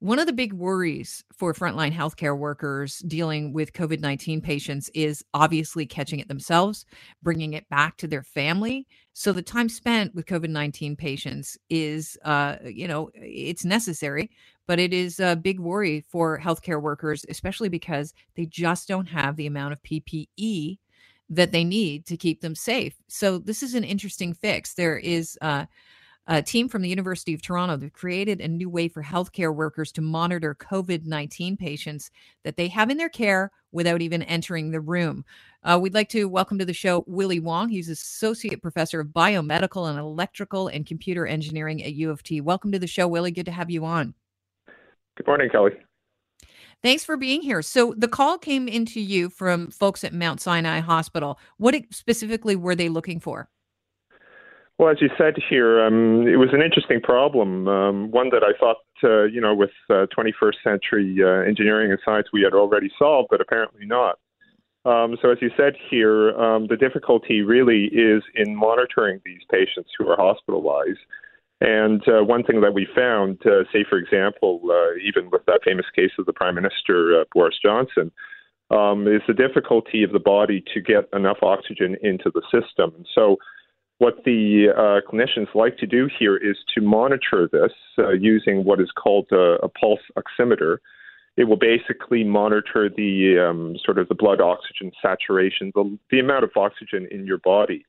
One of the big worries for frontline healthcare workers dealing with COVID 19 patients is obviously catching it themselves, bringing it back to their family. So the time spent with COVID 19 patients is, uh, you know, it's necessary, but it is a big worry for healthcare workers, especially because they just don't have the amount of PPE that they need to keep them safe. So this is an interesting fix. There is, uh, a team from the University of Toronto that created a new way for healthcare workers to monitor COVID 19 patients that they have in their care without even entering the room. Uh, we'd like to welcome to the show Willy Wong. He's Associate Professor of Biomedical and Electrical and Computer Engineering at U of T. Welcome to the show, Willy. Good to have you on. Good morning, Kelly. Thanks for being here. So, the call came into you from folks at Mount Sinai Hospital. What specifically were they looking for? Well, as you said here, um, it was an interesting problem, um, one that I thought, uh, you know, with uh, 21st century uh, engineering and science we had already solved, but apparently not. Um, so, as you said here, um, the difficulty really is in monitoring these patients who are hospitalized. And uh, one thing that we found, uh, say, for example, uh, even with that famous case of the Prime Minister, Boris Johnson, um, is the difficulty of the body to get enough oxygen into the system. And so, what the uh, clinicians like to do here is to monitor this uh, using what is called a, a, pulse oximeter. It will basically monitor the um, sort of the blood oxygen saturation, the, the amount of oxygen in your body.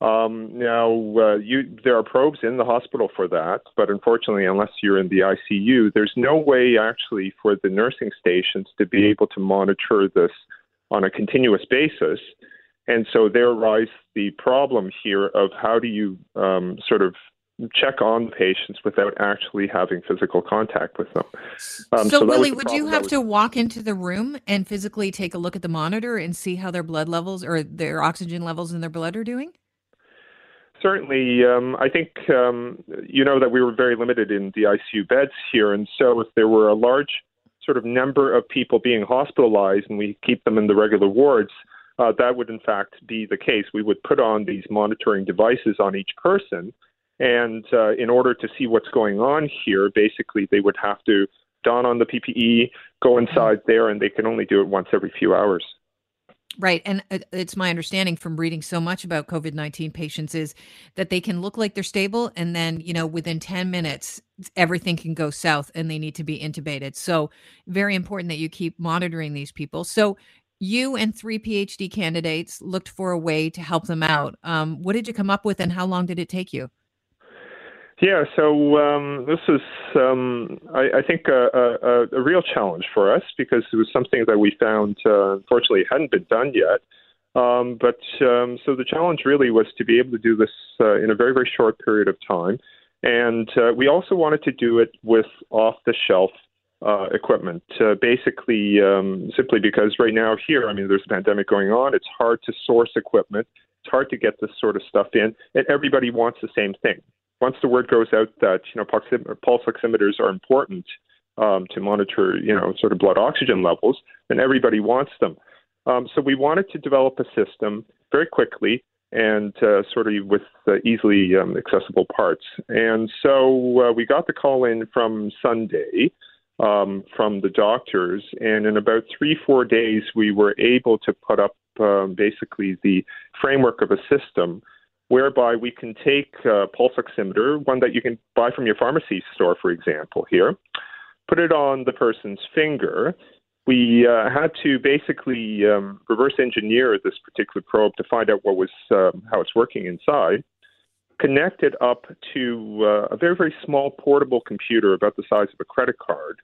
Um, now, uh, you, there are probes in the hospital for that, but unfortunately, unless you're in the ICU, there's no way actually for the nursing stations to be able to monitor this on a continuous basis. And so there arises the problem here of how do you um, sort of check on patients without actually having physical contact with them. Um, so, so Willy, would you have was... to walk into the room and physically take a look at the monitor and see how their blood levels or their oxygen levels in their blood are doing? Certainly, um, I think um, you know that we were very limited in the ICU beds here, and so if there were a large sort of number of people being hospitalized and we keep them in the regular wards, uh, that would in fact be the case. We would put on these monitoring devices on each person, and uh, in order to see what's going on here, basically they would have to don on the PPE, go inside there, and they can only do it once every few hours. Right. And it's my understanding from reading so much about COVID 19 patients is that they can look like they're stable. And then, you know, within 10 minutes, everything can go south and they need to be intubated. So, very important that you keep monitoring these people. So, you and three PhD candidates looked for a way to help them out. Um, what did you come up with, and how long did it take you? Yeah, so um, this is, um, I, I, think, a, a, a, real challenge for us because it was something that we found, uh, unfortunately, hadn't been done yet. Um, but um, so the challenge really was to be able to do this uh, in a very, very short period of time. And uh, we also wanted to do it with off the shelf uh, equipment. Uh, basically, um, simply because right now here, I mean, there's a pandemic going on. It's hard to source equipment. It's hard to get this sort of stuff in, and everybody wants the same thing. Once the word goes out that you know pulse oximeters are important um, to monitor, you know, sort of blood oxygen levels, then everybody wants them. Um, so we wanted to develop a system very quickly and uh, sort of with uh, easily um, accessible parts. And so uh, we got the call in from Sunday um, from the doctors. And in about three, four days, we were able to put up um, basically the framework of a system whereby we can take a pulse oximeter, one that you can buy from your pharmacy store, for example, here, put it on the person's finger. We uh, had to basically um, reverse engineer this particular probe to find out what was um, how it's working inside connect it up to uh, a very, very small portable computer about the size of a credit card.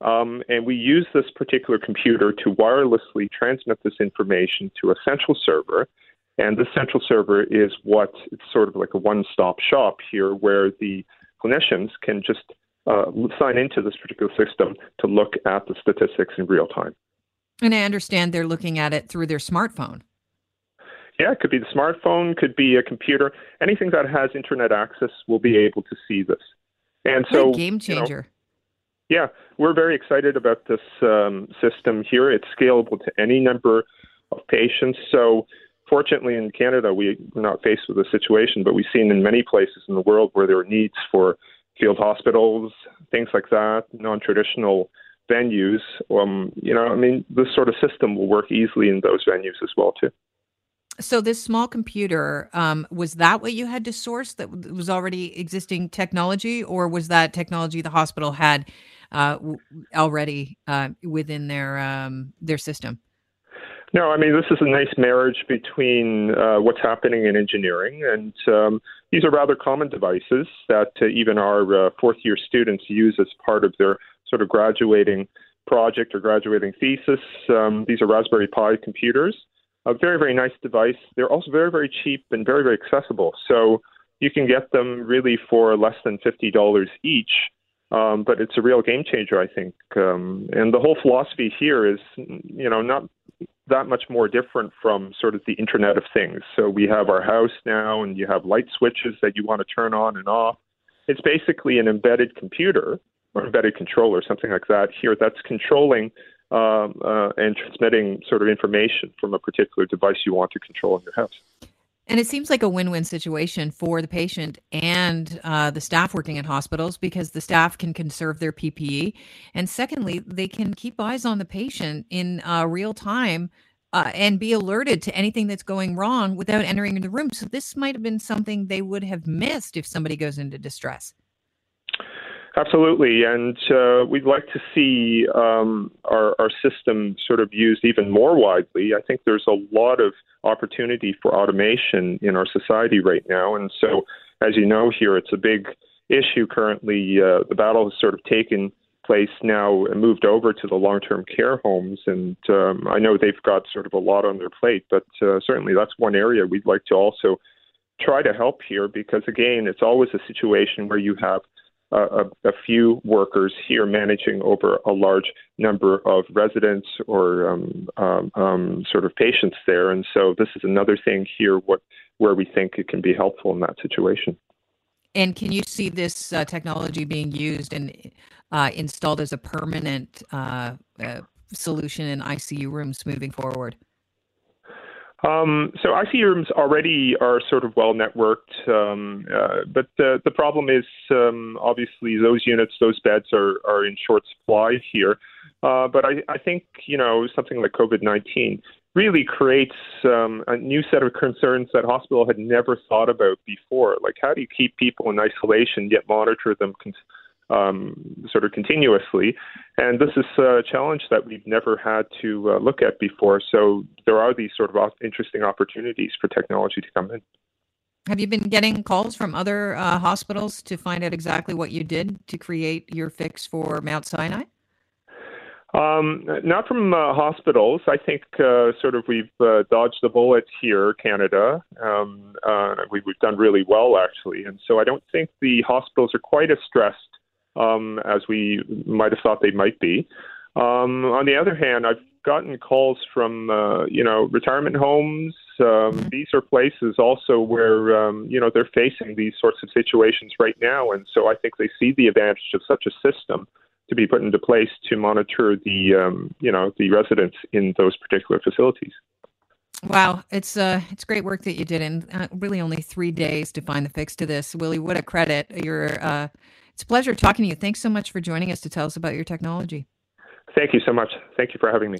Um, and we use this particular computer to wirelessly transmit this information to a central server. And this central server is what it's sort of like a one stop shop here where the clinicians can just uh, sign into this particular system to look at the statistics in real time. And I understand they're looking at it through their smartphone. Yeah, it could be the smartphone, could be a computer. Anything that has internet access will be able to see this. And so, game changer. You know, yeah, we're very excited about this um, system here. It's scalable to any number of patients. So, fortunately, in Canada, we, we're not faced with a situation, but we've seen in many places in the world where there are needs for field hospitals, things like that, non-traditional venues. Um, you know, I mean, this sort of system will work easily in those venues as well too. So this small computer um, was that what you had to source that was already existing technology, or was that technology the hospital had uh, already uh, within their um, their system? No, I mean this is a nice marriage between uh, what's happening in engineering, and um, these are rather common devices that uh, even our uh, fourth year students use as part of their sort of graduating project or graduating thesis. Um, these are Raspberry Pi computers a very, very nice device. They're also very, very cheap and very, very accessible. So you can get them really for less than $50 each. Um, but it's a real game changer, I think. Um, and the whole philosophy here is, you know, not that much more different from sort of the Internet of Things. So we have our house now, and you have light switches that you want to turn on and off. It's basically an embedded computer or embedded controller, something like that here, that's controlling um, uh, and transmitting sort of information from a particular device you want to control in your house. And it seems like a win win situation for the patient and uh, the staff working in hospitals because the staff can conserve their PPE. And secondly, they can keep eyes on the patient in uh, real time uh, and be alerted to anything that's going wrong without entering the room. So this might have been something they would have missed if somebody goes into distress. Absolutely, and uh, we'd like to see um, our, our system sort of used even more widely. I think there's a lot of opportunity for automation in our society right now, and so, as you know, here it's a big issue currently. Uh, the battle has sort of taken place now and moved over to the long-term care homes, and um, I know they've got sort of a lot on their plate, but uh, certainly that's one area we'd like to also try to help here because again, it's always a situation where you have a, a, few workers here managing over a large number of residents or um, um, um, sort of patients there. And so this is another thing here what, where we think it can be helpful in that situation. And can you see this uh, technology being used and uh, installed as a permanent uh, uh solution in ICU rooms moving forward? Um, so ICU rooms already are sort of well networked, um, uh, but uh, the problem is um, obviously those units, those beds are, are in short supply here. Uh, but I, I think you know something like COVID nineteen really creates um, a new set of concerns that hospital had never thought about before. Like how do you keep people in isolation yet monitor them? Con- um, sort of continuously. And this is a challenge that we've never had to uh, look at before. So there are these sort of interesting opportunities for technology to come in. Have you been getting calls from other uh, hospitals to find out exactly what you did to create your fix for Mount Sinai? Um, not from uh, hospitals. I think uh, sort of we've uh, dodged the bullet here, Canada. Um, uh, we, have done really well, actually. And so I don't think the hospitals are quite as stressed um, as we might have thought they might be. Um, on the other hand, I've gotten calls from uh, you know retirement homes. Um, mm-hmm. these are places also where um, you know they're facing these sorts of situations right now, and so I think they see the advantage of such a system to be put into place to monitor the um, you know the residents in those particular facilities. Wow, it's uh, it's great work that you did in uh, really only three days to find the fix to this. Willy, what a credit! You're uh, it's a pleasure talking to you. Thanks so much for joining us to tell us about your technology. Thank you so much. Thank you for having me.